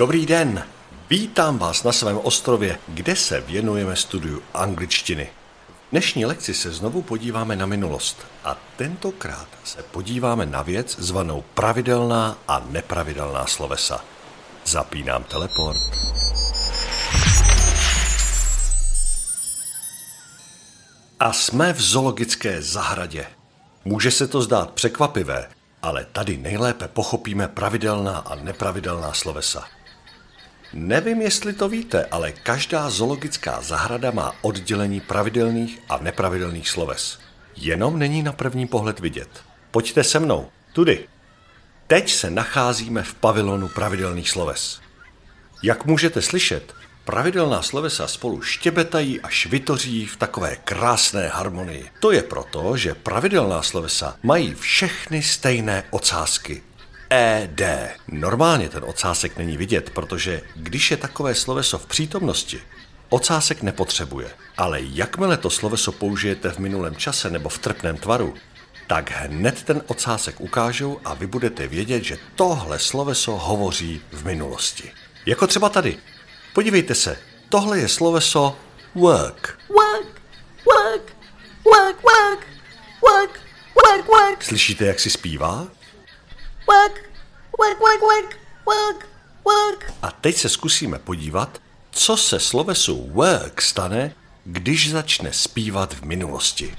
Dobrý den, vítám vás na svém ostrově, kde se věnujeme studiu angličtiny. V dnešní lekci se znovu podíváme na minulost a tentokrát se podíváme na věc zvanou pravidelná a nepravidelná slovesa. Zapínám teleport. A jsme v zoologické zahradě. Může se to zdát překvapivé, ale tady nejlépe pochopíme pravidelná a nepravidelná slovesa. Nevím, jestli to víte, ale každá zoologická zahrada má oddělení pravidelných a nepravidelných sloves. Jenom není na první pohled vidět. Pojďte se mnou, tudy. Teď se nacházíme v pavilonu pravidelných sloves. Jak můžete slyšet, pravidelná slovesa spolu štěbetají a švitoří v takové krásné harmonii. To je proto, že pravidelná slovesa mají všechny stejné ocásky ED. Normálně ten ocásek není vidět, protože když je takové sloveso v přítomnosti, ocásek nepotřebuje. Ale jakmile to sloveso použijete v minulém čase nebo v trpném tvaru, tak hned ten ocásek ukážou a vy budete vědět, že tohle sloveso hovoří v minulosti. Jako třeba tady. Podívejte se, tohle je sloveso work. Work, work, work, work, work, work, work, Slyšíte, jak si zpívá? Work, work, work, work, work, work. A teď se zkusíme podívat, co se slovesu work stane, když začne zpívat v minulosti.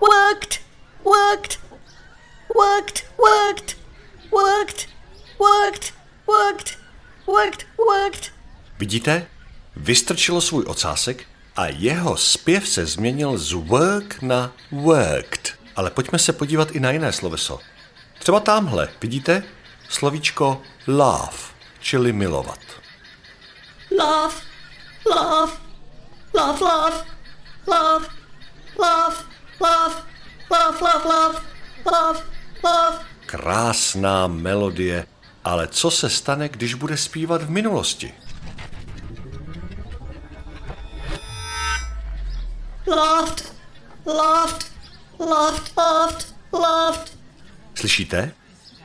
Worked, worked, worked, worked, worked, worked, worked, worked, worked. Vidíte? Vystrčilo svůj ocásek a jeho zpěv se změnil z work na worked. Ale pojďme se podívat i na jiné sloveso. Třeba tamhle, vidíte? Slovíčko love, čili milovat. Laugh, laugh, laugh, laugh, laugh, laugh, laugh, laugh, laugh, laugh, laugh, laugh. Krásná melodie, ale co se stane, když bude zpívat v minulosti? Laughed, laughed, laughed, laughed, laughed. Slyšíte?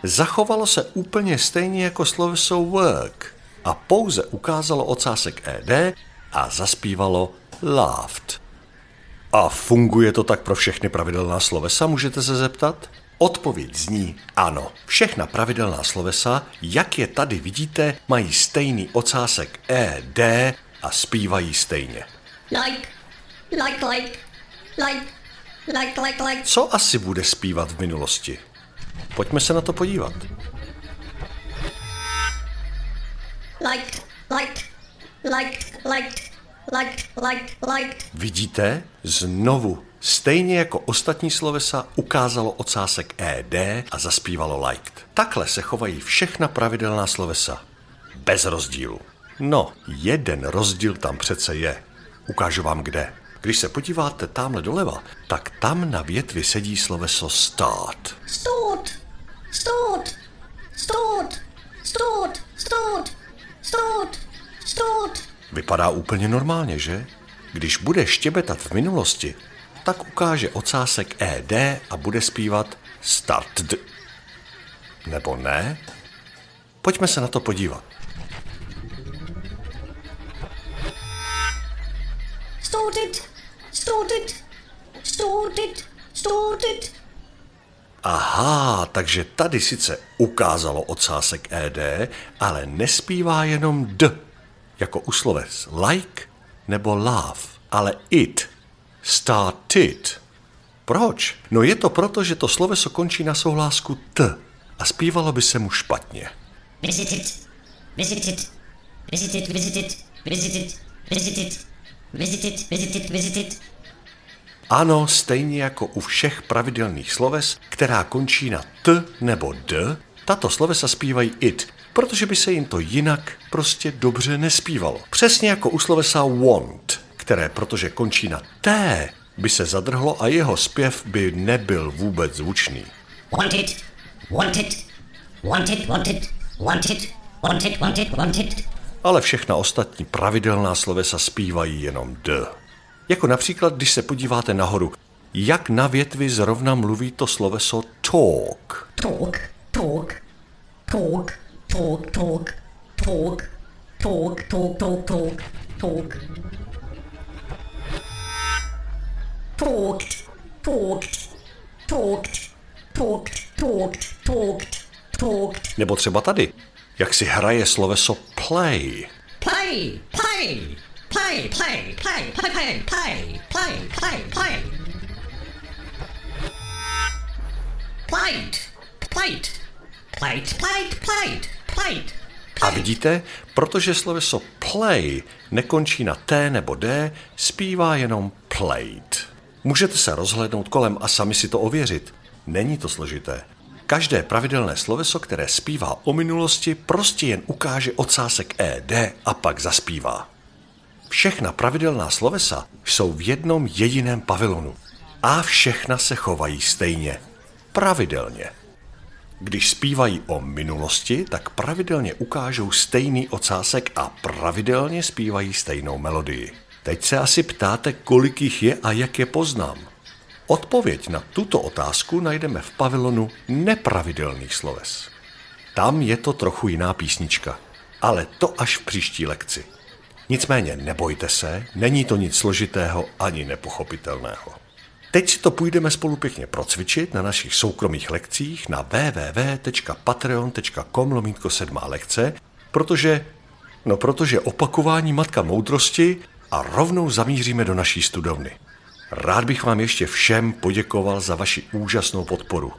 Zachovalo se úplně stejně jako sloveso work a pouze ukázalo ocásek ed a zaspívalo laughed. A funguje to tak pro všechny pravidelná slovesa, můžete se zeptat? Odpověď zní ano. Všechna pravidelná slovesa, jak je tady vidíte, mají stejný ocásek ed a zpívají stejně. Like, like, like, like, like, like, like. Co asi bude zpívat v minulosti? Pojďme se na to podívat. Liked, liked, liked, liked, liked, liked, liked. Vidíte? Znovu. Stejně jako ostatní slovesa ukázalo ocásek ed a zaspívalo liked. Takhle se chovají všechna pravidelná slovesa. Bez rozdílu. No, jeden rozdíl tam přece je. Ukážu vám kde. Když se podíváte tamhle doleva, tak tam na větvi sedí sloveso start. Stort, stort, stort, stort, stort, stort, stort. Vypadá úplně normálně, že? Když bude štěbetat v minulosti, tak ukáže ocásek ed a bude zpívat started. Nebo ne? Pojďme se na to podívat. Started, started, started, started. Aha, takže tady sice ukázalo ocásek ed, ale nespívá jenom d, jako u sloves like nebo love, ale it, started. Proč? No je to proto, že to sloveso končí na souhlásku t a zpívalo by se mu špatně. visited, visited, visited, visited, visited, visited, visited, visited, visited. Ano, stejně jako u všech pravidelných sloves, která končí na t nebo d, tato slovesa zpívají it, protože by se jim to jinak prostě dobře nespívalo. Přesně jako u slovesa want, které protože končí na t, by se zadrhlo a jeho zpěv by nebyl vůbec zvučný. Wanted, wanted, wanted, wanted, wanted, wanted, wanted, wanted. Ale všechna ostatní pravidelná slovesa zpívají jenom d. Jako například, když se podíváte nahoru, jak na větvi zrovna mluví to sloveso talk. Talk, talk, talk, talk, talk, talk, talk, talk, talk, talk, talk. Talked, talked, talked, talked, talked, talked, talked. Nebo třeba tady, jak si hraje sloveso play. Play, play, play, play, play, play, play, play, play, play, play. Plate, plate, plate, plate, plate, plate. A vidíte, protože sloveso play nekončí na T nebo D, zpívá jenom played. Můžete se rozhlédnout kolem a sami si to ověřit. Není to složité. Každé pravidelné sloveso, které zpívá o minulosti, prostě jen ukáže ocásek ED a pak zaspívá. Všechna pravidelná slovesa jsou v jednom jediném pavilonu a všechna se chovají stejně. Pravidelně. Když zpívají o minulosti, tak pravidelně ukážou stejný ocásek a pravidelně zpívají stejnou melodii. Teď se asi ptáte, kolik jich je a jak je poznám. Odpověď na tuto otázku najdeme v pavilonu nepravidelných sloves. Tam je to trochu jiná písnička, ale to až v příští lekci. Nicméně nebojte se, není to nic složitého ani nepochopitelného. Teď si to půjdeme spolu pěkně procvičit na našich soukromých lekcích na www.patreon.com lomítko sedmá lekce, protože, no protože opakování matka moudrosti a rovnou zamíříme do naší studovny. Rád bych vám ještě všem poděkoval za vaši úžasnou podporu.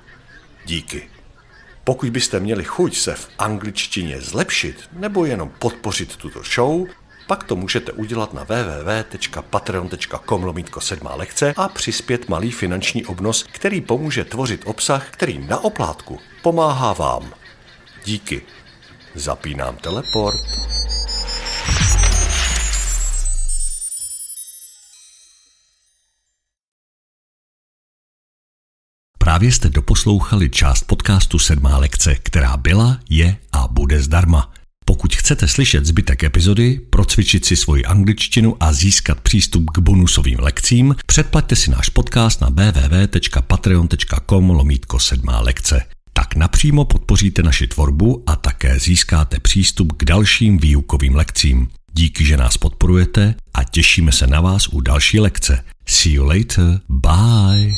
Díky. Pokud byste měli chuť se v angličtině zlepšit nebo jenom podpořit tuto show, pak to můžete udělat na www.patreon.com lomítko sedmá lekce a přispět malý finanční obnos, který pomůže tvořit obsah, který na oplátku pomáhá vám. Díky. Zapínám teleport. Právě jste doposlouchali část podcastu Sedmá lekce, která byla, je a bude zdarma. Pokud chcete slyšet zbytek epizody, procvičit si svoji angličtinu a získat přístup k bonusovým lekcím, předplaťte si náš podcast na www.patreon.com lomítko sedmá lekce. Tak napřímo podpoříte naši tvorbu a také získáte přístup k dalším výukovým lekcím. Díky, že nás podporujete a těšíme se na vás u další lekce. See you later. Bye.